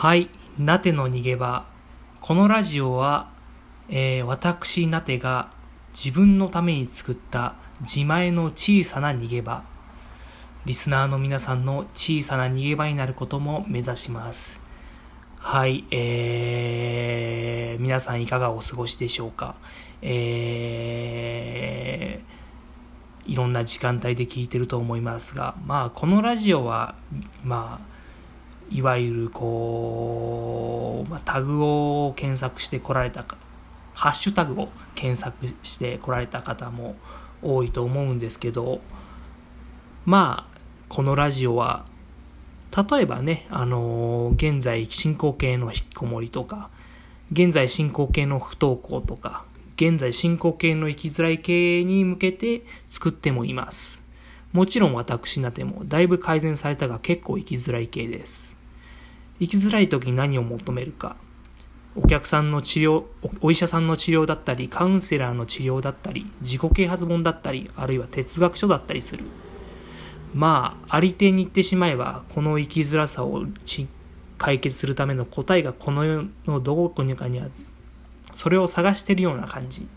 はい、なての逃げ場。このラジオは、えー、私なてが自分のために作った自前の小さな逃げ場。リスナーの皆さんの小さな逃げ場になることも目指します。はい、えー、皆さんいかがお過ごしでしょうか。えー、いろんな時間帯で聞いてると思いますが、まあ、このラジオは、まあ、いわゆるこう、まあ、タグを検索してこられたか、ハッシュタグを検索してこられた方も多いと思うんですけど、まあ、このラジオは、例えばね、あのー、現在進行形の引きこもりとか、現在進行形の不登校とか、現在進行形の生きづらい系に向けて作ってもいます。もちろん私なてもだいぶ改善されたが結構生きづらい系です。生きづらい時に何を求めるか。お客さんの治療、お医者さんの治療だったり、カウンセラーの治療だったり、自己啓発本だったり、あるいは哲学書だったりする。まあ、ありてに言ってしまえば、この生きづらさを解決するための答えがこの世のどこにかにある。それを探してるような感じ。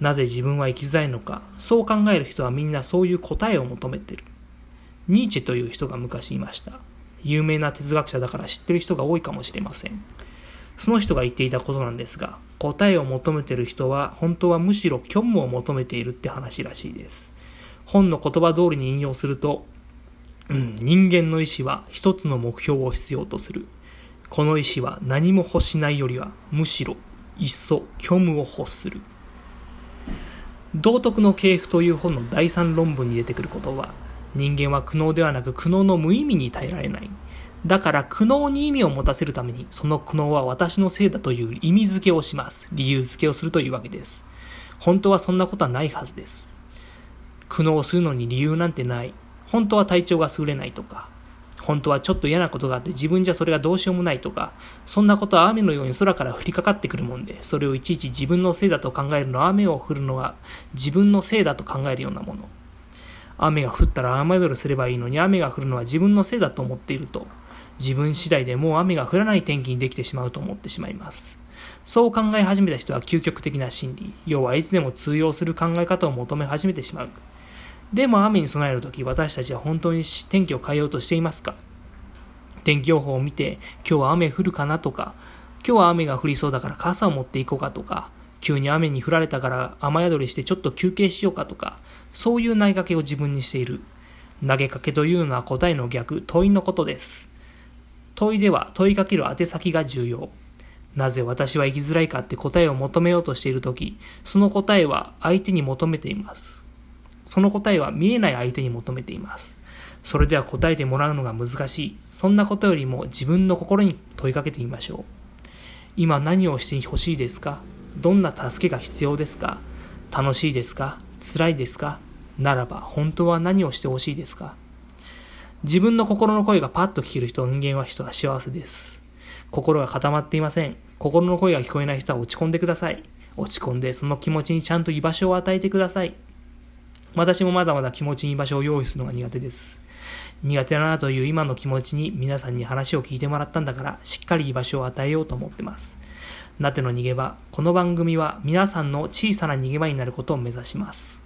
なぜ自分は生きづらいのか、そう考える人はみんなそういう答えを求めてる。ニーチェという人が昔いました。有名な哲学者だから知ってる人が多いかもしれません。その人が言っていたことなんですが、答えを求めてる人は本当はむしろ虚無を求めているって話らしいです。本の言葉通りに引用すると、うん、人間の意志は一つの目標を必要とする。この意志は何も欲しないよりはむしろいっそ虚無を欲する。道徳の系譜という本の第三論文に出てくる言葉、人間は苦悩ではなく苦悩の無意味に耐えられない。だから苦悩に意味を持たせるために、その苦悩は私のせいだという意味付けをします。理由付けをするというわけです。本当はそんなことはないはずです。苦悩をするのに理由なんてない。本当は体調が優れないとか、本当はちょっと嫌なことがあって自分じゃそれがどうしようもないとか、そんなことは雨のように空から降りかかってくるもんで、それをいちいち自分のせいだと考えるのは雨を降るのは自分のせいだと考えるようなもの。雨が降ったら雨宿りすればいいのに雨が降るのは自分のせいだと思っていると、自分次第でもう雨が降らない天気にできてしまうと思ってしまいます。そう考え始めた人は究極的な真理、要はいつでも通用する考え方を求め始めてしまう。でも雨に備えるとき私たちは本当に天気を変えようとしていますか？天気予報を見て今日は雨降るかなとか、今日は雨が降りそうだから傘を持っていこうかとか、急に雨に降られたから雨宿りしてちょっと休憩しようかとか、そういう投げかけを自分にしている。投げかけというのは答えの逆、問いのことです。問いでは問いかける宛先が重要。なぜ私は生きづらいかって答えを求めようとしているとき、その答えは相手に求めています。その答えは見えない相手に求めています。それでは答えてもらうのが難しい。そんなことよりも自分の心に問いかけてみましょう。今何をしてほしいですか？どんな助けが必要ですか？楽しいですか？辛いですか？ならば本当は何をしてほしいですか？自分の心の声がパッと聞ける人、人間は人は幸せです。心が固まっていません。心の声が聞こえない人は落ち込んでください。落ち込んでその気持ちにちゃんと居場所を与えてください。私もまだまだ気持ちに居場所を用意するのが苦手です。苦手だなという今の気持ちに皆さんに話を聞いてもらったんだから、しっかり居場所を与えようと思ってます。なての逃げ場。この番組は皆さんの小さな逃げ場になることを目指します。